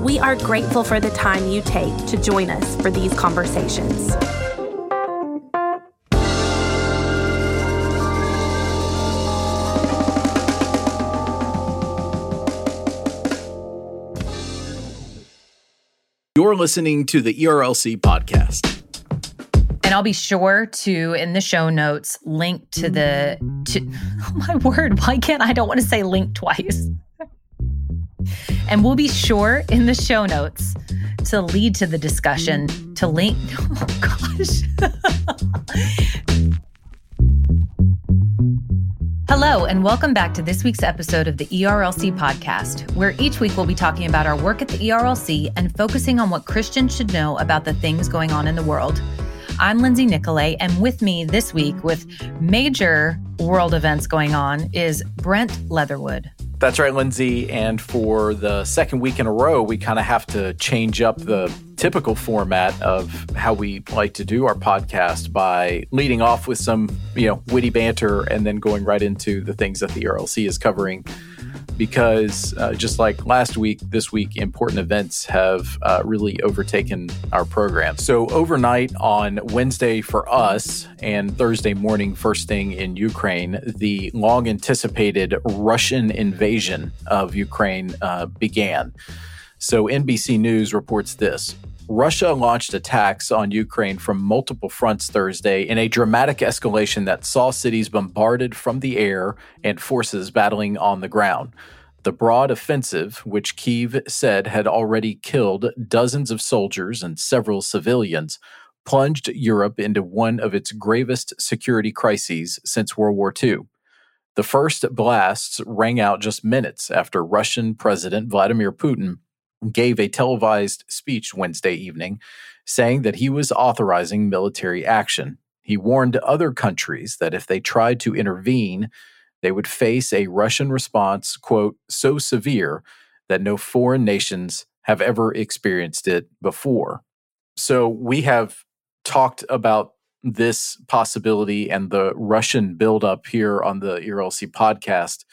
We are grateful for the time you take to join us for these conversations. You're listening to the ERLC podcast. And I'll be sure to, in the show notes, link to the, to, oh my word, why can't I don't want to say link twice? And we'll be sure in the show notes to lead to the discussion to link. Oh gosh. Hello, and welcome back to this week's episode of the ERLC podcast, where each week we'll be talking about our work at the ERLC and focusing on what Christians should know about the things going on in the world. I'm Lindsay Nicolet, and with me this week with major world events going on is Brent Leatherwood. That's right, Lindsay. And for the second week in a row, we kind of have to change up the typical format of how we like to do our podcast by leading off with some, you know, witty banter and then going right into the things that the RLC is covering because uh, just like last week, this week, important events have uh, really overtaken our program. So, overnight on Wednesday for us and Thursday morning, first thing in Ukraine, the long anticipated Russian invasion of Ukraine uh, began. So, NBC News reports this. Russia launched attacks on Ukraine from multiple fronts Thursday in a dramatic escalation that saw cities bombarded from the air and forces battling on the ground. The broad offensive, which Kiev said had already killed dozens of soldiers and several civilians, plunged Europe into one of its gravest security crises since World War II. The first blasts rang out just minutes after Russian President Vladimir Putin gave a televised speech Wednesday evening saying that he was authorizing military action. He warned other countries that if they tried to intervene, they would face a Russian response, quote, so severe that no foreign nations have ever experienced it before. So we have talked about this possibility and the Russian buildup here on the ERLC podcast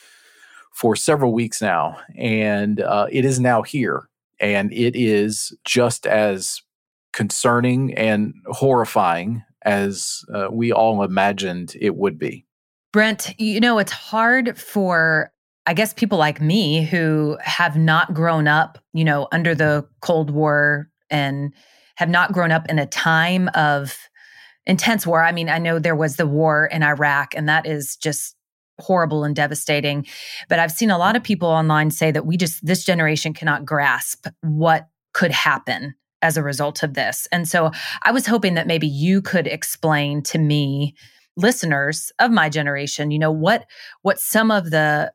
for several weeks now, and uh, it is now here and it is just as concerning and horrifying as uh, we all imagined it would be. Brent, you know, it's hard for, I guess, people like me who have not grown up, you know, under the Cold War and have not grown up in a time of intense war. I mean, I know there was the war in Iraq, and that is just horrible and devastating. But I've seen a lot of people online say that we just, this generation cannot grasp what could happen as a result of this. And so I was hoping that maybe you could explain to me listeners of my generation, you know, what what some of the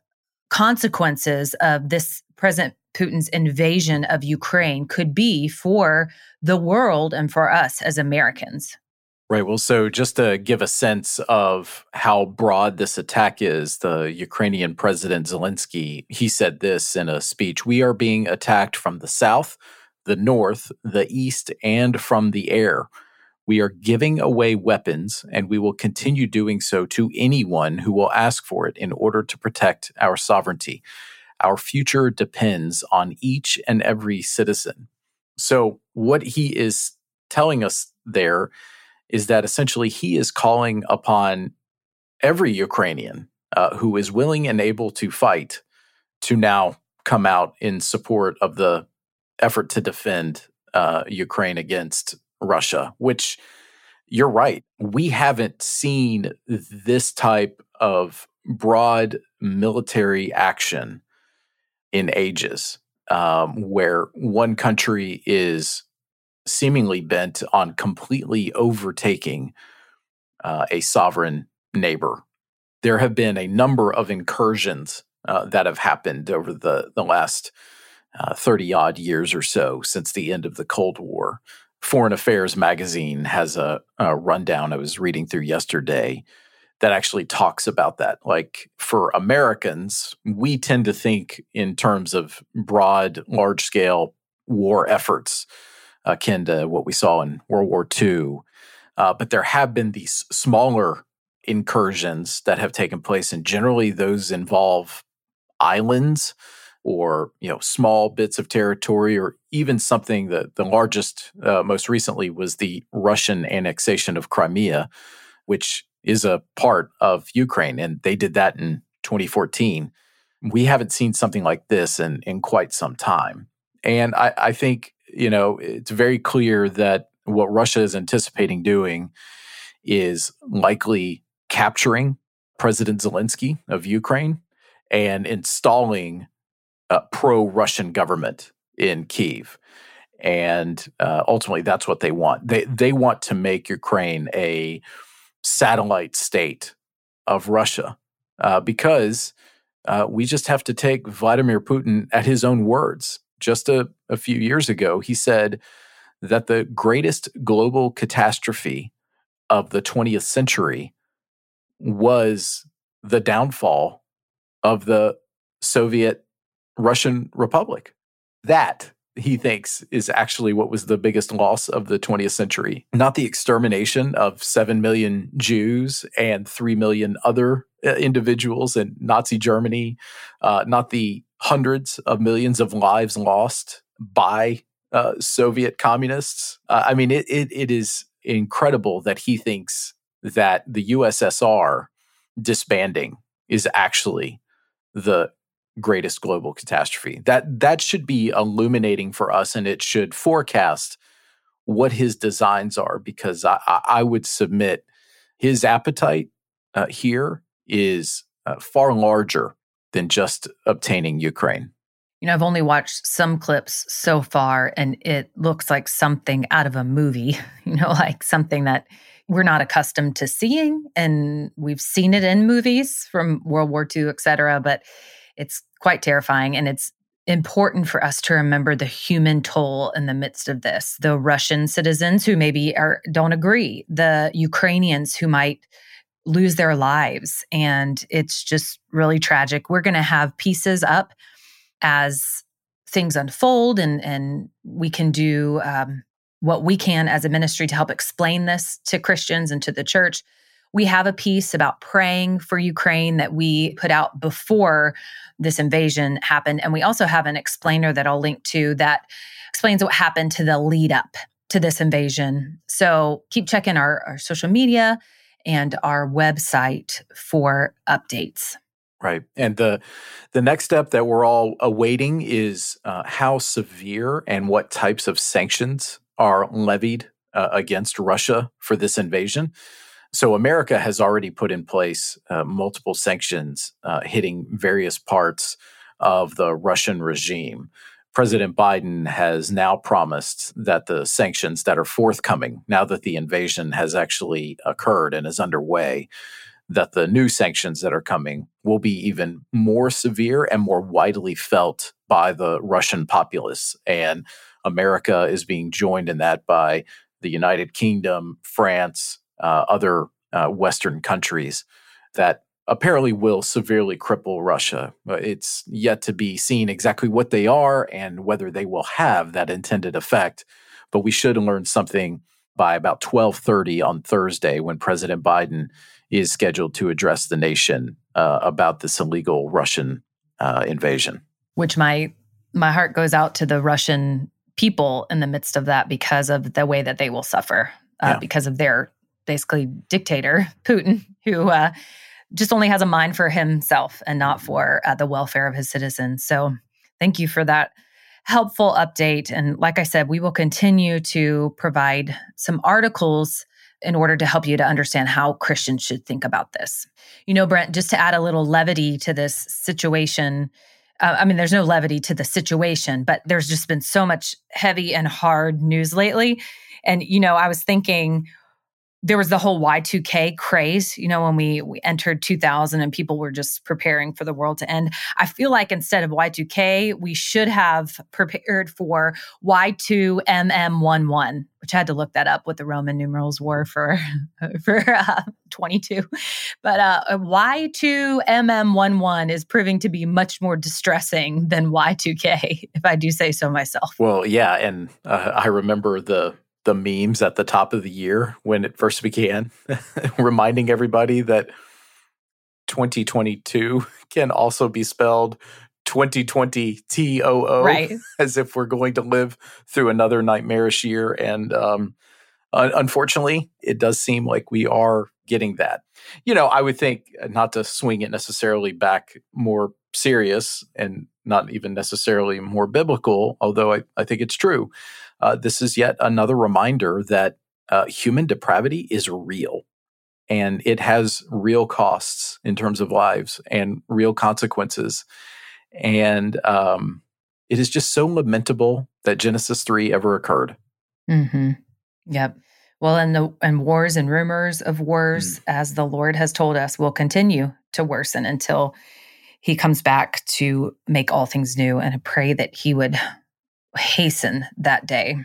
consequences of this President Putin's invasion of Ukraine could be for the world and for us as Americans. Right. Well, so just to give a sense of how broad this attack is, the Ukrainian President Zelensky, he said this in a speech We are being attacked from the south, the north, the east, and from the air. We are giving away weapons, and we will continue doing so to anyone who will ask for it in order to protect our sovereignty. Our future depends on each and every citizen. So, what he is telling us there is that essentially he is calling upon every Ukrainian uh, who is willing and able to fight to now come out in support of the effort to defend uh, Ukraine against Russia, which you're right. We haven't seen this type of broad military action in ages, um, where one country is seemingly bent on completely overtaking uh, a sovereign neighbor. There have been a number of incursions uh, that have happened over the, the last uh, 30 odd years or so since the end of the Cold War. Foreign Affairs magazine has a, a rundown I was reading through yesterday that actually talks about that. Like for Americans, we tend to think in terms of broad, large scale war efforts, akin to what we saw in World War II. Uh, but there have been these smaller incursions that have taken place, and generally those involve islands or you know small bits of territory or even something that the largest uh, most recently was the russian annexation of crimea which is a part of ukraine and they did that in 2014 we haven't seen something like this in in quite some time. And i i think you know it's very clear that what russia is anticipating doing is likely capturing president zelensky of ukraine and installing a pro Russian government in Kiev. And uh, ultimately, that's what they want. They, they want to make Ukraine a satellite state of Russia uh, because uh, we just have to take Vladimir Putin at his own words. Just a, a few years ago, he said that the greatest global catastrophe of the 20th century was the downfall of the Soviet Russian Republic. That he thinks is actually what was the biggest loss of the 20th century, not the extermination of 7 million Jews and 3 million other uh, individuals in Nazi Germany, uh, not the hundreds of millions of lives lost by uh, Soviet communists. Uh, I mean, it, it, it is incredible that he thinks that the USSR disbanding is actually the greatest global catastrophe. That that should be illuminating for us, and it should forecast what his designs are. Because I, I would submit his appetite uh, here is uh, far larger than just obtaining Ukraine. You know, I've only watched some clips so far, and it looks like something out of a movie. You know, like something that we're not accustomed to seeing, and we've seen it in movies from World War II, et cetera. But it's quite terrifying. And it's important for us to remember the human toll in the midst of this. The Russian citizens who maybe are, don't agree, the Ukrainians who might lose their lives. And it's just really tragic. We're going to have pieces up as things unfold and, and we can do um, what we can as a ministry to help explain this to Christians and to the church. We have a piece about praying for Ukraine that we put out before this invasion happened. And we also have an explainer that I'll link to that explains what happened to the lead up to this invasion. So keep checking our, our social media and our website for updates. Right, and the the next step that we're all awaiting is uh, how severe and what types of sanctions are levied uh, against Russia for this invasion. So America has already put in place uh, multiple sanctions uh, hitting various parts of the Russian regime. President Biden has now promised that the sanctions that are forthcoming, now that the invasion has actually occurred and is underway, that the new sanctions that are coming will be even more severe and more widely felt by the Russian populace. And America is being joined in that by the United Kingdom, France, uh, other uh, Western countries that apparently will severely cripple Russia. It's yet to be seen exactly what they are and whether they will have that intended effect. But we should learn something by about 12:30 on Thursday when President Biden is scheduled to address the nation uh, about this illegal Russian uh, invasion. Which my my heart goes out to the Russian people in the midst of that because of the way that they will suffer uh, yeah. because of their basically dictator, Putin, who uh, just only has a mind for himself and not for uh, the welfare of his citizens. So, thank you for that helpful update. And like I said, we will continue to provide some articles in order to help you to understand how Christians should think about this. You know, Brent, just to add a little levity to this situation. Uh, I mean, there's no levity to the situation, but there's just been so much heavy and hard news lately. And, you know, I was thinking, there was the whole Y2K craze, you know, when we, we entered 2000 and people were just preparing for the world to end. I feel like instead of Y2K, we should have prepared for Y2MM11, which I had to look that up what the Roman numerals were for for uh, 22. But uh, Y2MM11 is proving to be much more distressing than Y2K, if I do say so myself. Well, yeah, and uh, I remember the the memes at the top of the year when it first began, reminding everybody that 2022 can also be spelled 2020 T O O, right? As if we're going to live through another nightmarish year. And um, unfortunately, it does seem like we are getting that. You know, I would think uh, not to swing it necessarily back more serious and not even necessarily more biblical, although I, I think it's true. Uh, this is yet another reminder that uh, human depravity is real and it has real costs in terms of lives and real consequences. And um, it is just so lamentable that Genesis 3 ever occurred. Mm-hmm. Yep. Well, and the and wars and rumors of wars, mm. as the Lord has told us, will continue to worsen until He comes back to make all things new. And I pray that He would hasten that day.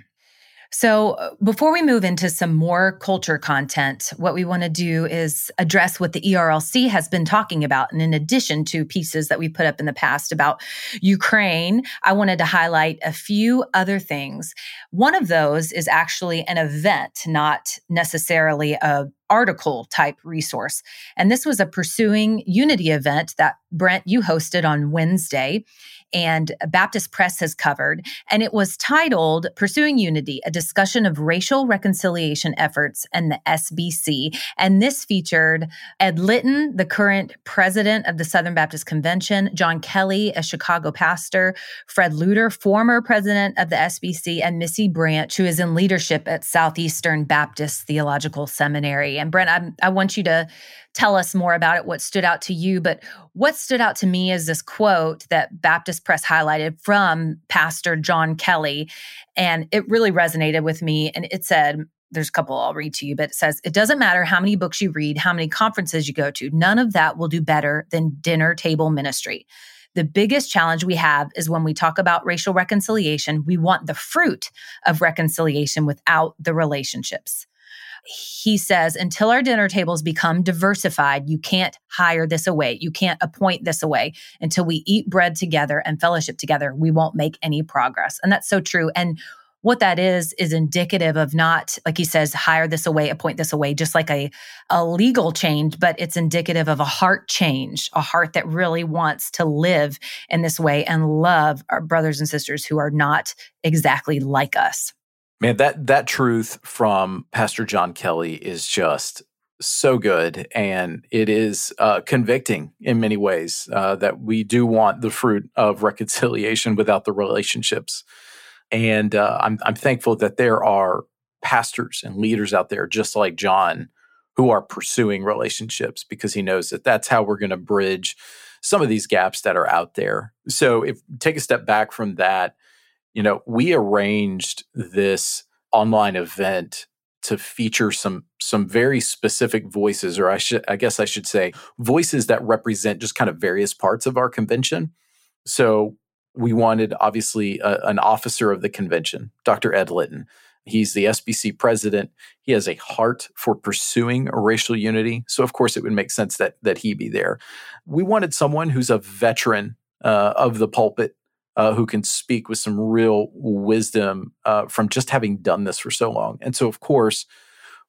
So, before we move into some more culture content, what we want to do is address what the ERLC has been talking about. And in addition to pieces that we put up in the past about Ukraine, I wanted to highlight a few other things. One of those is actually an event, not necessarily a article type resource. And this was a Pursuing Unity event that Brent, you hosted on Wednesday and Baptist Press has covered. And it was titled Pursuing Unity, a discussion of racial reconciliation efforts and the SBC. And this featured Ed Litton, the current president of the Southern Baptist Convention, John Kelly, a Chicago pastor, Fred Luter, former president of the SBC, and Missy Branch, who is in leadership at Southeastern Baptist Theological Seminary. And Brent, I, I want you to tell us more about it, what stood out to you. But what stood out to me is this quote that Baptist Press highlighted from Pastor John Kelly. And it really resonated with me. And it said, there's a couple I'll read to you, but it says, It doesn't matter how many books you read, how many conferences you go to, none of that will do better than dinner table ministry. The biggest challenge we have is when we talk about racial reconciliation, we want the fruit of reconciliation without the relationships he says, until our dinner tables become diversified, you can't hire this away. You can't appoint this away. Until we eat bread together and fellowship together, we won't make any progress. And that's so true. And what that is is indicative of not like he says hire this away appoint this away just like a, a legal change but it's indicative of a heart change a heart that really wants to live in this way and love our brothers and sisters who are not exactly like us Man, that that truth from Pastor John Kelly is just so good, and it is uh, convicting in many ways uh, that we do want the fruit of reconciliation without the relationships. And uh, I'm I'm thankful that there are pastors and leaders out there just like John who are pursuing relationships because he knows that that's how we're going to bridge some of these gaps that are out there. So if take a step back from that you know, we arranged this online event to feature some some very specific voices or I should I guess I should say voices that represent just kind of various parts of our convention. So we wanted obviously a, an officer of the convention, Dr. Ed Litton. He's the SBC president. He has a heart for pursuing racial unity. So of course it would make sense that that he be there. We wanted someone who's a veteran uh, of the pulpit uh, who can speak with some real wisdom uh, from just having done this for so long. And so, of course,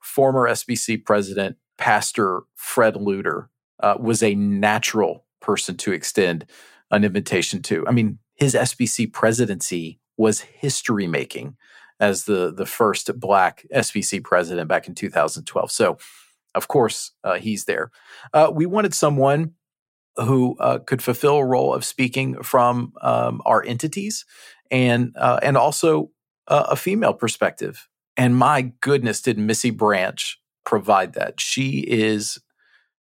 former SBC president, Pastor Fred Luter, uh, was a natural person to extend an invitation to. I mean, his SBC presidency was history making as the, the first Black SBC president back in 2012. So, of course, uh, he's there. Uh, we wanted someone who uh, could fulfill a role of speaking from um, our entities and uh, and also uh, a female perspective. And my goodness, did Missy Branch provide that? She is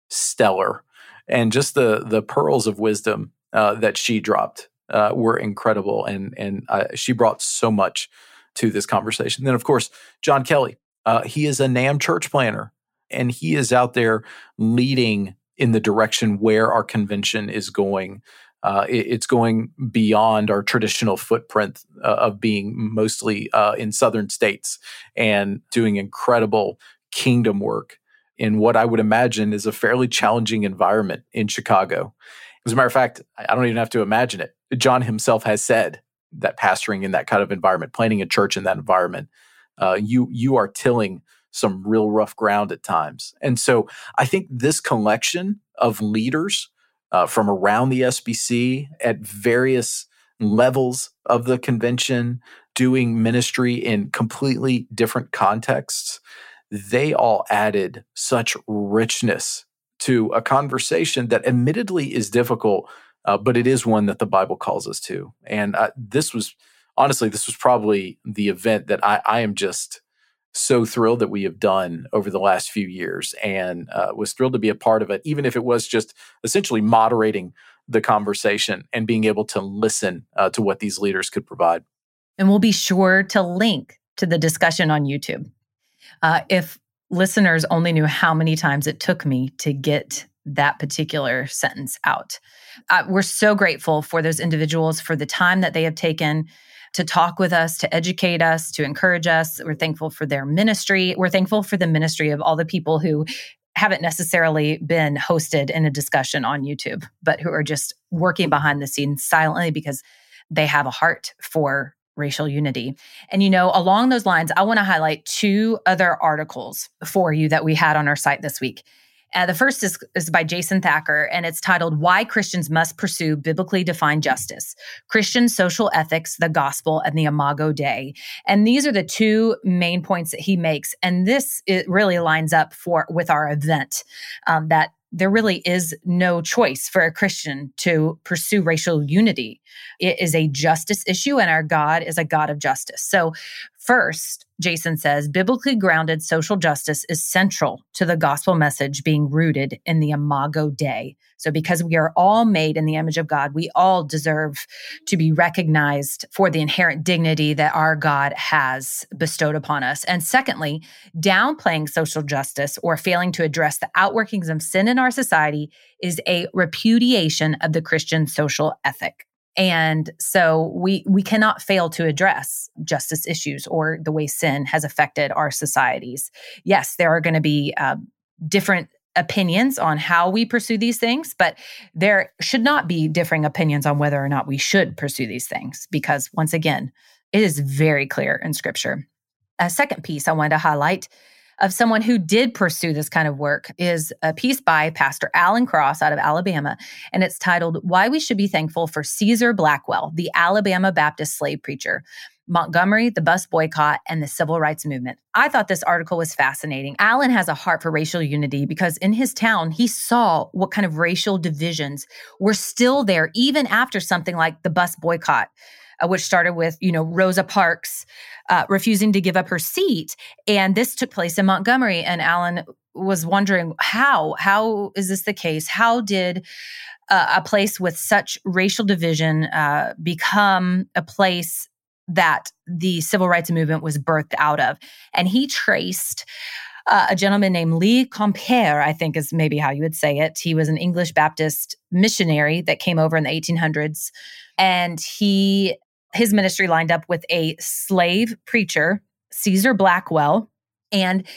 stellar, and just the the pearls of wisdom uh, that she dropped uh, were incredible, and and uh, she brought so much to this conversation. Then, of course, John Kelly. he is a NAMB church planner And he is out there leading in the direction where our convention is going. Uh, it, it's going beyond our traditional footprint uh, of being mostly uh, in southern states and doing incredible kingdom work in what I would imagine is a fairly challenging environment in Chicago. As a matter of fact, I don't even have to imagine it. John himself has said that pastoring in that kind of environment, planting a church in that environment, uh, you you are tilling some real rough ground at times. And so I think this collection of leaders uh, from around the SBC at various levels of the convention, doing ministry in completely different contexts, they all added such richness to a conversation that admittedly is difficult, uh, but it is one that the Bible calls us to. And uh, this was, honestly, this was probably the event that I, I, am just so thrilled that we have done over the last few years and uh, was thrilled to be a part of it, even if it was just essentially moderating the conversation and being able to listen uh, to what these leaders could provide. And we'll be sure to link to the discussion on YouTube. Uh, if listeners only knew how many times it took me to get that particular sentence out. Uh, we're so grateful for those individuals for the time that they have taken to talk with us, to educate us, to encourage us. We're thankful for their ministry. We're thankful for the ministry of all the people who haven't necessarily been hosted in a discussion on YouTube, but who are just working behind the scenes silently because they have a heart for racial unity. And, you know, along those lines, I want to highlight two other articles for you that we had on our site this week. Uh, the first is, is by Jason Thacker, and it's titled Why Christians Must Pursue Biblically Defined Justice Christian Social Ethics, the Gospel, and the Imago Dei. And these are the two main points that he makes. And this it really lines up for with our event um, that there really is no choice for a Christian to pursue racial unity. It is a justice issue, and our God is a God of justice. So, first, Jason says, biblically grounded social justice is central to the gospel message being rooted in the Imago Dei. So, because we are all made in the image of God, we all deserve to be recognized for the inherent dignity that our God has bestowed upon us. And secondly, downplaying social justice or failing to address the outworkings of sin in our society is a repudiation of the Christian social ethic. And so we we cannot fail to address justice issues or the way sin has affected our societies. Yes, there are going to be uh, different opinions on how we pursue these things, but there should not be differing opinions on whether or not we should pursue these things because once again, it is very clear in scripture. A second piece I wanted to highlight of someone who did pursue this kind of work is a piece by Pastor Alan Cross out of Alabama, and it's titled Why We Should Be Thankful for Caesar Blackwell, the Alabama Baptist slave preacher. Montgomery, the bus boycott, and the civil rights movement. I thought this article was fascinating. Alan has a heart for racial unity because in his town, he saw what kind of racial divisions were still there, even after something like the bus boycott uh, which started with you know Rosa Parks uh, refusing to give up her seat, and this took place in Montgomery. And Alan was wondering how how is this the case? How did uh, a place with such racial division uh, become a place that the civil rights movement was birthed out of? And he traced. Uh, a gentleman named Lee Compere, I think is maybe how you would say it. He was an English Baptist missionary that came over in the 1800s. And he his ministry lined up with a slave preacher, Caesar Blackwell. And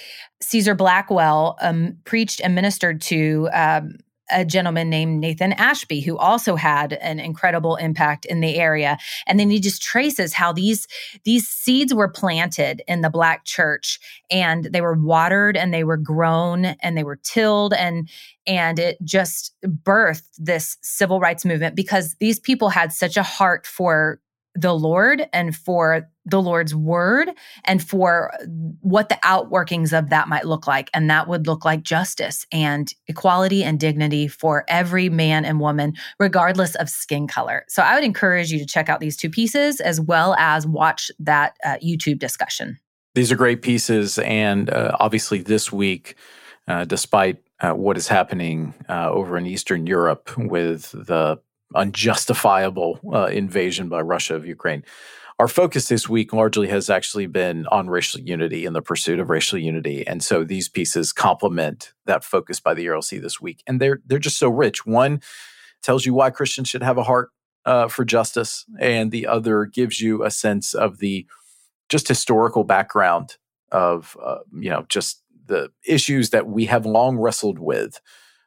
Caesar Blackwell um, preached and ministered to um, a gentleman named Nathan Ashby, who also had an incredible impact in the area. And then he just traces how these these seeds were planted in the black church, and they were watered, and they were grown, and they were tilled, and and it just birthed this civil rights movement because these people had such a heart for the Lord and for the Lord's word and for what the outworkings of that might look like. And that would look like justice and equality and dignity for every man and woman, regardless of skin color. So I would encourage you to check out these two pieces as well as watch that uh, YouTube discussion. These are great pieces. And uh, obviously, this week, uh, despite uh, what is happening uh, over in Eastern Europe with the unjustifiable uh, invasion by Russia of Ukraine. our focus this week largely has actually been on racial unity and the pursuit of racial unity. And so these pieces complement that focus by the ERLC this week. And they're they're just so rich. One tells you why Christians should have a heart uh, for justice, and the other gives you a sense of the just historical background of uh, you know just the issues that we have long wrestled with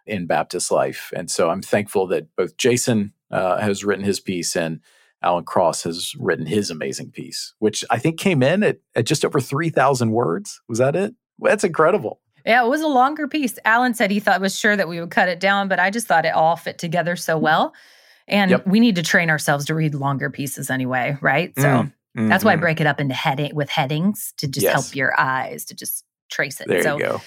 in Baptist life. And so I'm thankful that both Jason uh, has written his piece and Alan Cross has written his amazing piece, which I think came in at, at just over 3,000 words. Was that it? That's incredible. Yeah, it was a longer piece. Alan said he thought was sure that we would cut it down, but I just thought it all fit together so well. And yep. we need to train ourselves to read longer pieces anyway, right? So mm, mm-hmm. that's why I mm-hmm. break it up into heading with headings to just yes. help your eyes to just trace it. There so, you go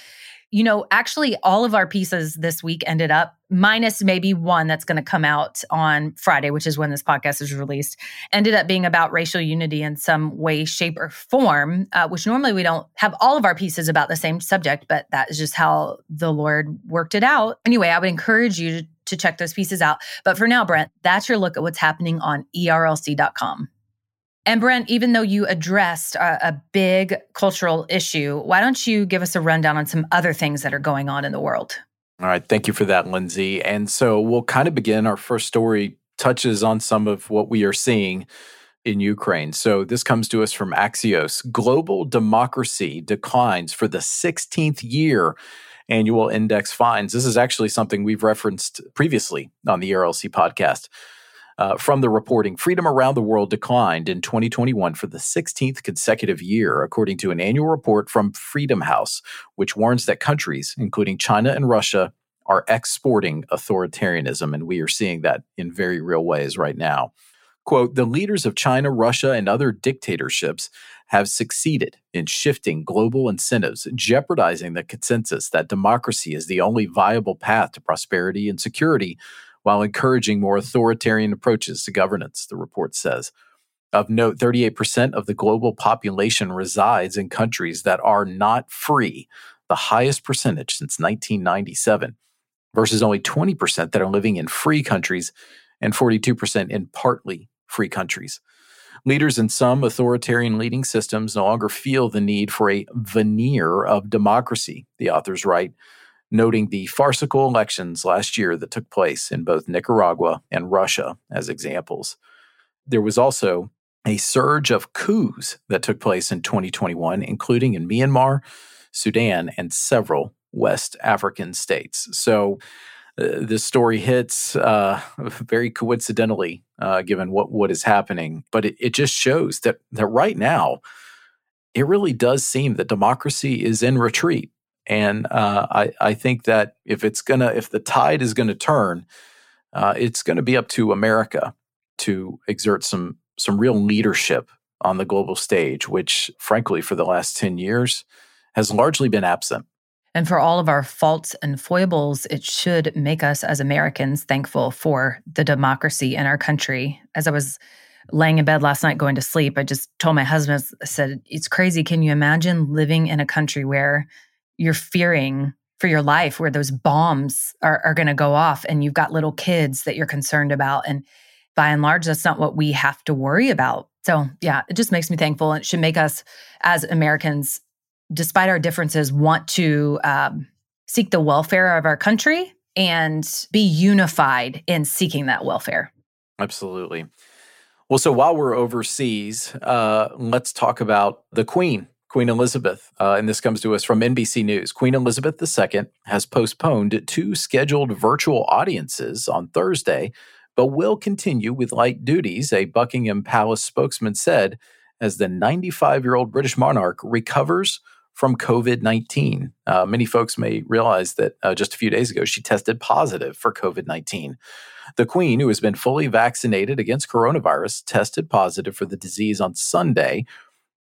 you know, actually, all of our pieces this week ended up, minus maybe one that's going to come out on Friday, which is when this podcast is released, ended up being about racial unity in some way, shape, or form, uh, which normally we don't have all of our pieces about the same subject, but that is just how the Lord worked it out. Anyway, I would encourage you to, to check those pieces out. But for now, Brent, that's your look at what's happening on erlc.com. And Brent, even though you addressed a, a, big cultural issue, why don't you give us a rundown on some other things that are going on in the world? All right. Thank you for that, Lindsay. And so we'll kind of begin. Our first story touches on some of what we are seeing in Ukraine. So this comes to us from Axios. Global democracy declines for the 16th year. Annual index finds. This is actually something we've referenced previously on the RLC podcast. Uh, from the reporting, freedom around the world declined in 2021 for the 16th consecutive year, according to an annual report from Freedom House, which warns that countries, including China and Russia, are exporting authoritarianism. And we are seeing that in very real ways right now. Quote The leaders of China, Russia, and other dictatorships have succeeded in shifting global incentives, jeopardizing the consensus that democracy is the only viable path to prosperity and security while encouraging more authoritarian approaches to governance, the report says. Of note, 38% of the global population resides in countries that are not free, the highest percentage since 1997, versus only 20% that are living in free countries and 42% in partly free countries. Leaders in some authoritarian leading systems no longer feel the need for a veneer of democracy, the authors write noting the farcical elections last year that took place in both Nicaragua and Russia as examples. There was also a surge of coups that took place in 2021, including in Myanmar, Sudan, and several West African states. So, uh, this story hits uh, very coincidentally, uh, given what, what is happening, but it, it just shows that that right now, it really does seem that democracy is in retreat. And uh, I, I think that if it's gonna, if the tide is gonna turn, uh, it's going to be up to America to exert some some real leadership on the global stage, which, frankly, for the last ten years, has largely been absent. And for all of our faults and foibles, it should make us as Americans thankful for the democracy in our country. As I was laying in bed last night going to sleep, I just told my husband, I said, It's crazy. Can you imagine living in a country where you're fearing for your life where those bombs are, are going to go off and you've got little kids that you're concerned about. And by and large that's not what we have to worry about. So yeah it just makes me thankful. And it should make us as americans despite our differences want to um, seek the welfare of our country and be unified in seeking that welfare. Absolutely. Well so while we're overseas uh, let's talk about the queen Queen Elizabeth, uh, and this comes to us from NBC News. Queen Elizabeth II has postponed two scheduled virtual audiences on Thursday, but will continue with light duties, a Buckingham Palace spokesman said, as the 95 year old British monarch recovers from COVID 19. Uh, many folks may realize that uh, just a few days ago, she tested positive for COVID 19. The Queen, who has been fully vaccinated against coronavirus, tested positive for the disease on Sunday,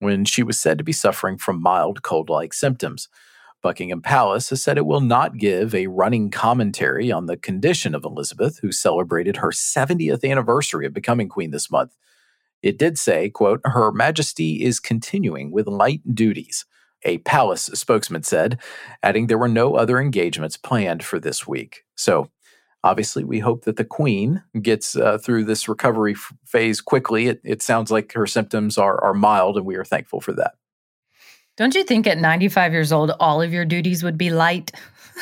when she was said to be suffering from mild cold like symptoms. Buckingham Palace has said it will not give a running commentary on the condition of Elizabeth, who celebrated her 70th anniversary of becoming queen this month. It did say, quote, Her Majesty is continuing with light duties, a palace spokesman said, adding there were no other engagements planned for this week. So Obviously, we hope that the Queen gets uh, through this recovery f- phase quickly. It, it sounds like her symptoms are, are mild, and we are thankful for that. Don't you think at 95 years old, all of your duties would be light?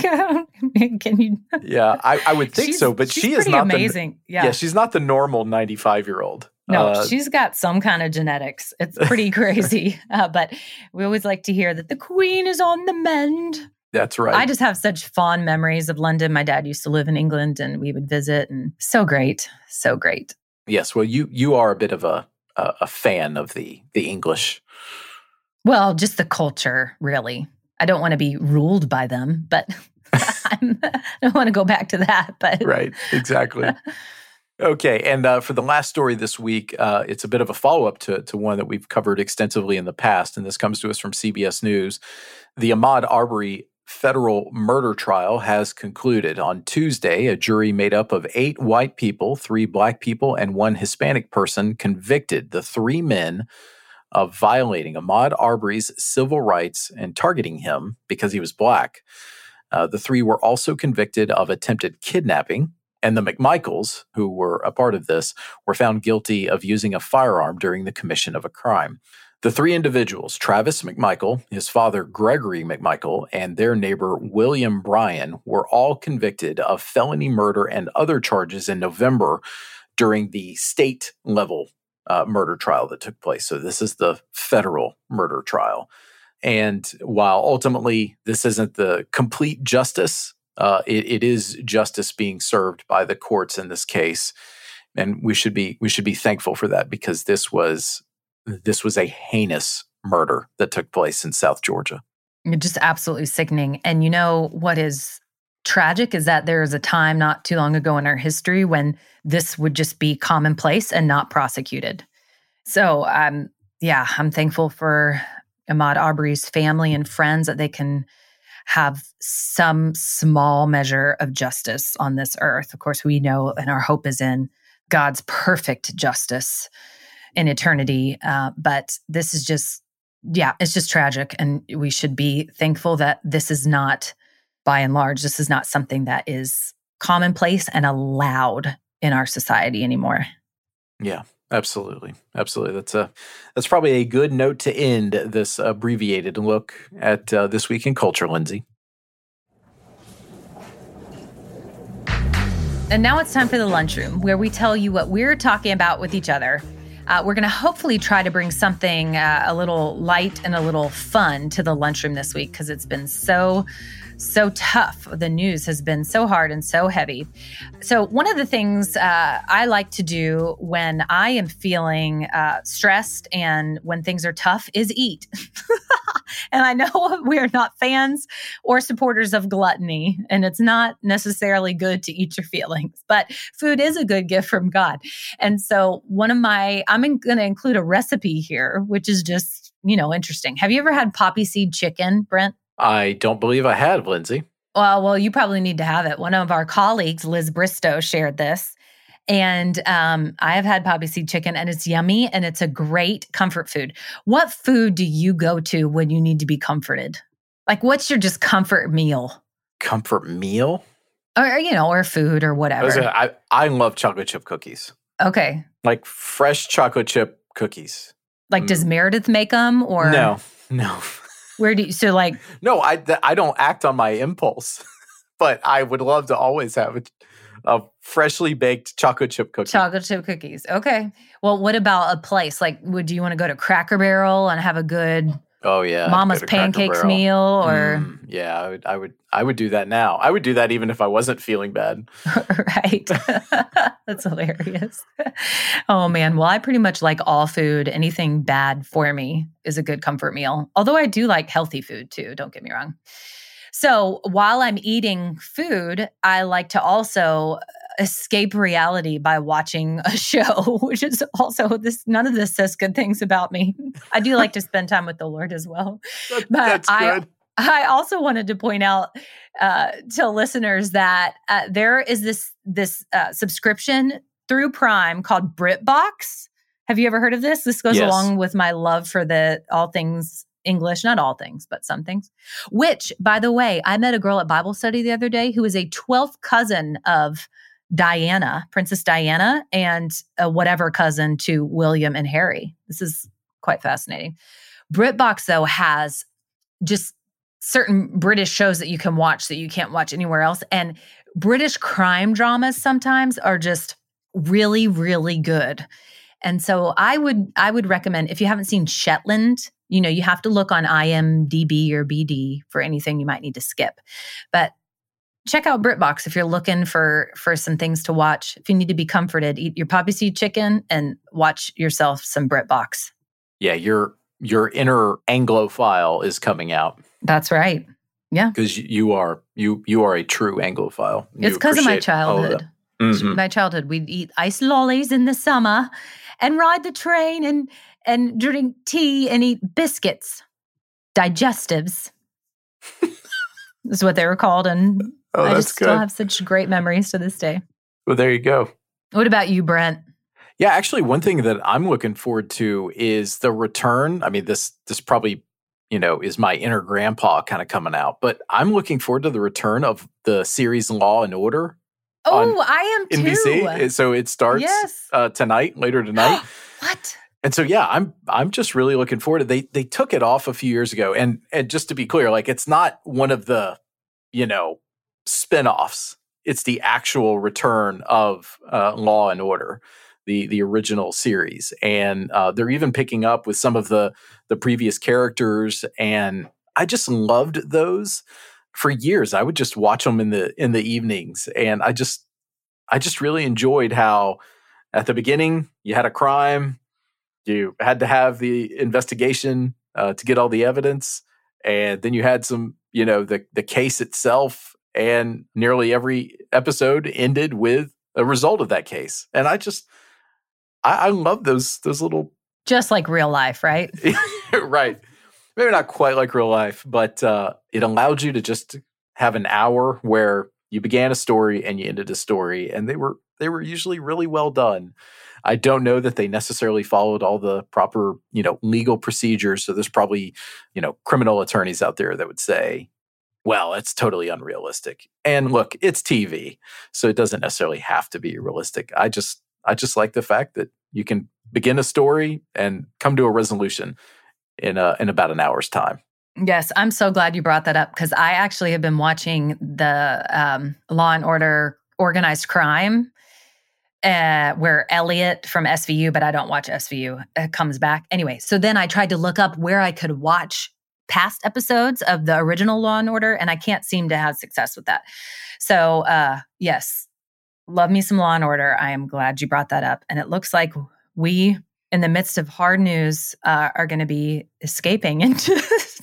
Can you? Yeah, I, I would think She's- so, but she's she is not the, amazing. yeah. yeah, she's not the normal 95 year old. No, Uh, she's got some kind of genetics. It's pretty crazy. Uh, but we always like to hear that the queen is on the mend. That's right. I just have such fond memories of London. My dad used to live in England and we would visit and so great. So great. yes, well, you you are a bit of a a, a fan of the the English. Well, just the culture, really. I don't want to be ruled by them, but I'm, I don't want to go back to that. But Right, exactly. Okay, and uh, for the last story this week, uh, it's a bit of a follow up to, to one that we've covered extensively in the past, and this comes to us from CBS News. The Ahmaud Arbery federal murder trial has concluded. On Tuesday, a jury made up of eight white people, three black people, and one Hispanic person convicted the three men of violating Ahmaud Arbery's civil rights and targeting him because he was black. Uh, the three were also convicted of attempted kidnapping, and the McMichaels, who were a part of this, were found guilty of using a firearm during the commission of a crime. The three individuals, Travis McMichael, his father Gregory McMichael, and their neighbor William Bryan, were all convicted of felony murder and other charges in November during the state level uh, murder trial that took place. So, this is the federal murder trial. And while ultimately this isn't the complete justice, uh, it, it is justice being served by the courts in this case, and we should be we should be thankful for that because this was this was a heinous murder that took place in South Georgia. just absolutely sickening. And you know what is tragic is that there is a time not too long ago in our history when this would just be commonplace and not prosecuted. So, um, yeah, I'm thankful for Ahmaud Arbery's family and friends that they can have some small measure of justice on this earth. Of course, we know and our hope is in God's perfect justice in eternity. Uh, but this is just, yeah, it's just tragic. And we should be thankful that this is not, by and large, this is not something that is commonplace and allowed in our society anymore. Yeah, absolutely, absolutely. That's a that's probably a good note to end this abbreviated look at uh, this week in culture, Lindsay. And now it's time for the lunchroom, where we tell you what we're talking about with each other. Uh, we're going to hopefully try to bring something uh, a little light and a little fun to the lunchroom this week because it's been so, so tough. The news has been so hard and so heavy. So, one of the things uh, I like to do when I am feeling uh, stressed and when things are tough is eat. and I know we are not fans or supporters of gluttony, and it's not necessarily good to eat your feelings, but food is a good gift from God. And so, one of my, I'm going to include a recipe here, which is just, you know, interesting. Have you ever had poppy seed chicken, Brent? I don't believe I had Lindsay. Well, well, you probably need to have it. One of our colleagues, Liz Bristow, shared this. And um, I have had poppy seed chicken and it's yummy and it's a great comfort food. What food do you go to when you need to be comforted? Like, what's your just comfort meal? Comfort meal. Or, you know, or food or I, whatever. gonna- I I love chocolate chip cookies, Okay. like fresh chocolate chip cookies. Like, does Meredith make them or Mm. No, no, where do you, so like, no. I th- I don't act on my impulse, but I would love to always have a, a freshly baked chocolate chip cookie. chocolate chip cookies? Okay. Well, what about a place? Like, would you want to go to Cracker Barrel and have a good oh yeah, Mama's Pancakes meal or? Mm, yeah, I would, I would, I would do that now. I would do that even if I wasn't feeling bad. right. That's hilarious. Oh man. Well, I pretty much like all food. Anything bad for me is a good comfort meal. Although I do like healthy food too, don't get me wrong. So while I'm eating food, I like to also escape reality by watching a show, which is also this none of this says good things about me. I do like to spend time with the Lord as well. That- But That's I- good. I also wanted to point out uh, to listeners that uh, there is this this uh, subscription through Prime called BritBox. Have you ever heard of this? This goes Yes. along with my love for the all things English, not all things, but some things. Which, by the way, I met a girl at Bible study the other day who is a 12th cousin of Diana, Princess Diana, and whatever cousin to William and Harry. This is quite fascinating. BritBox, though, has just certain British shows that you can watch that you can't watch anywhere else. And British crime dramas sometimes are just really, really good. And so I would I would recommend if you haven't seen Shetland, you know, you have to look on IMDb or BD for anything you might need to skip. But check out BritBox if you're looking for for some things to watch. If you need to be comforted, eat your poppy seed chicken and watch yourself some BritBox. Yeah, your your inner Anglophile is coming out. That's right. Yeah, because you are you you are a true Anglophile. You it's because of my childhood. Mm-hmm. My childhood, we'd eat ice lollies in the summer, and ride the train and and drink tea and eat biscuits, digestives. is what they were called, and oh, I just good. still have such great memories to this day. Well, there you go. What about you, Brent? Yeah, actually, one thing that I'm looking forward to is the return. I mean, this this probably you know is my inner grandpa kind of coming out, but I'm looking forward to the return of the series Law and Order. Oh, I am NBC. So it starts yes. uh, tonight, later tonight. what? And so yeah, I'm I'm just really looking forward to they they took it off a few years ago. And and just to be clear, like it's not one of the, you know, spin-offs. It's the actual return of uh, Law and Order the the original series, and uh, they're even picking up with some of the the previous characters, and I just loved those for years. I would just watch them in the in the evenings, and I just I just really enjoyed how at the beginning you had a crime, you had to have the investigation uh, to get all the evidence, and then you had some you know the the case itself, and nearly every episode ended with a result of that case, and I just I, I love those those little just like real life, right? right. Maybe not quite like real life, but uh, it allowed you to just have an hour where you began a story and you ended a story, and they were they were usually really well done. I don't know that they necessarily followed all the proper, you know, legal procedures. So there's probably, you know, criminal attorneys out there that would say, well, it's totally unrealistic. And look, it's TV, so it doesn't necessarily have to be realistic. I just I just like the fact that you can begin a story and come to a resolution in a, in about an hour's time. Yes, I'm so glad you brought that up because I actually have been watching the um, Law and Order Organized Crime, uh, where Elliot from SVU, but I don't watch SVU, uh, comes back. Anyway, so then I tried to look up where I could watch past episodes of the original Law and Order, and I can't seem to have success with that. So, uh, yes, love me some law and order. I am glad you brought that up. And it looks like we, in the midst of hard news, uh, are going to be escaping into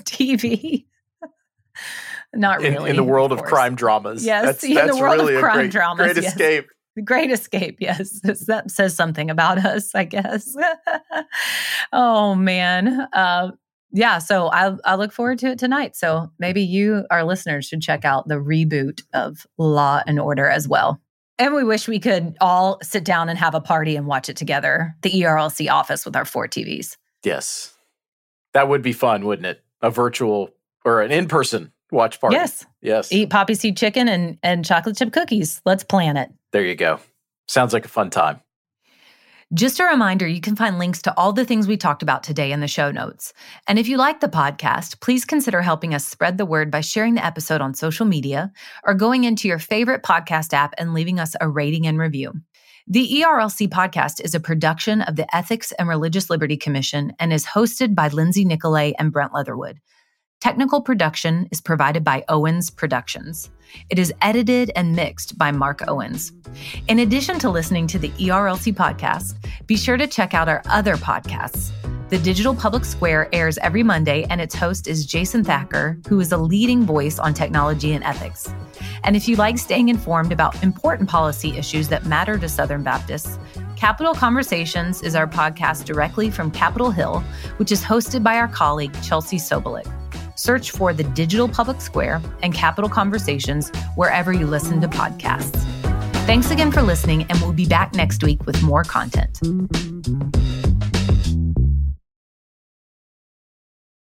TV. Not really. In, in the world of, of crime dramas. Yes, that's, in that's the world really of crime great, dramas. Great yes. escape. Great escape, yes. That says something about us, I guess. oh, man. Uh, yeah, so I, I look forward to it tonight. So maybe you, our listeners, should check out the reboot of Law and Order as well. And we wish we could all sit down and have a party and watch it together. The ERLC office with our four TVs. Yes. That would be fun, wouldn't it? A virtual or an in person watch party. Yes. Yes. Eat poppy seed chicken and, and chocolate chip cookies. Let's plan it. There you go. Sounds like a fun time. Just a reminder you can find links to all the things we talked about today in the show notes. And if you like the podcast, please consider helping us spread the word by sharing the episode on social media or going into your favorite podcast app and leaving us a rating and review. The ERLC podcast is a production of the Ethics and Religious Liberty Commission and is hosted by Lindsay Nicolet and Brent Leatherwood. Technical production is provided by Owens Productions. It is edited and mixed by Mark Owens. In addition to listening to the ERLC podcast, be sure to check out our other podcasts. The Digital Public Square airs every Monday, and its host is Jason Thacker, who is a leading voice on technology and ethics. And if you like staying informed about important policy issues that matter to Southern Baptists, Capitol Conversations is our podcast directly from Capitol Hill, which is hosted by our colleague Chelsea Sobolik. Search for the Digital Public Square and Capitol Conversations wherever you listen to podcasts. Thanks again for listening, and we'll be back next week with more content.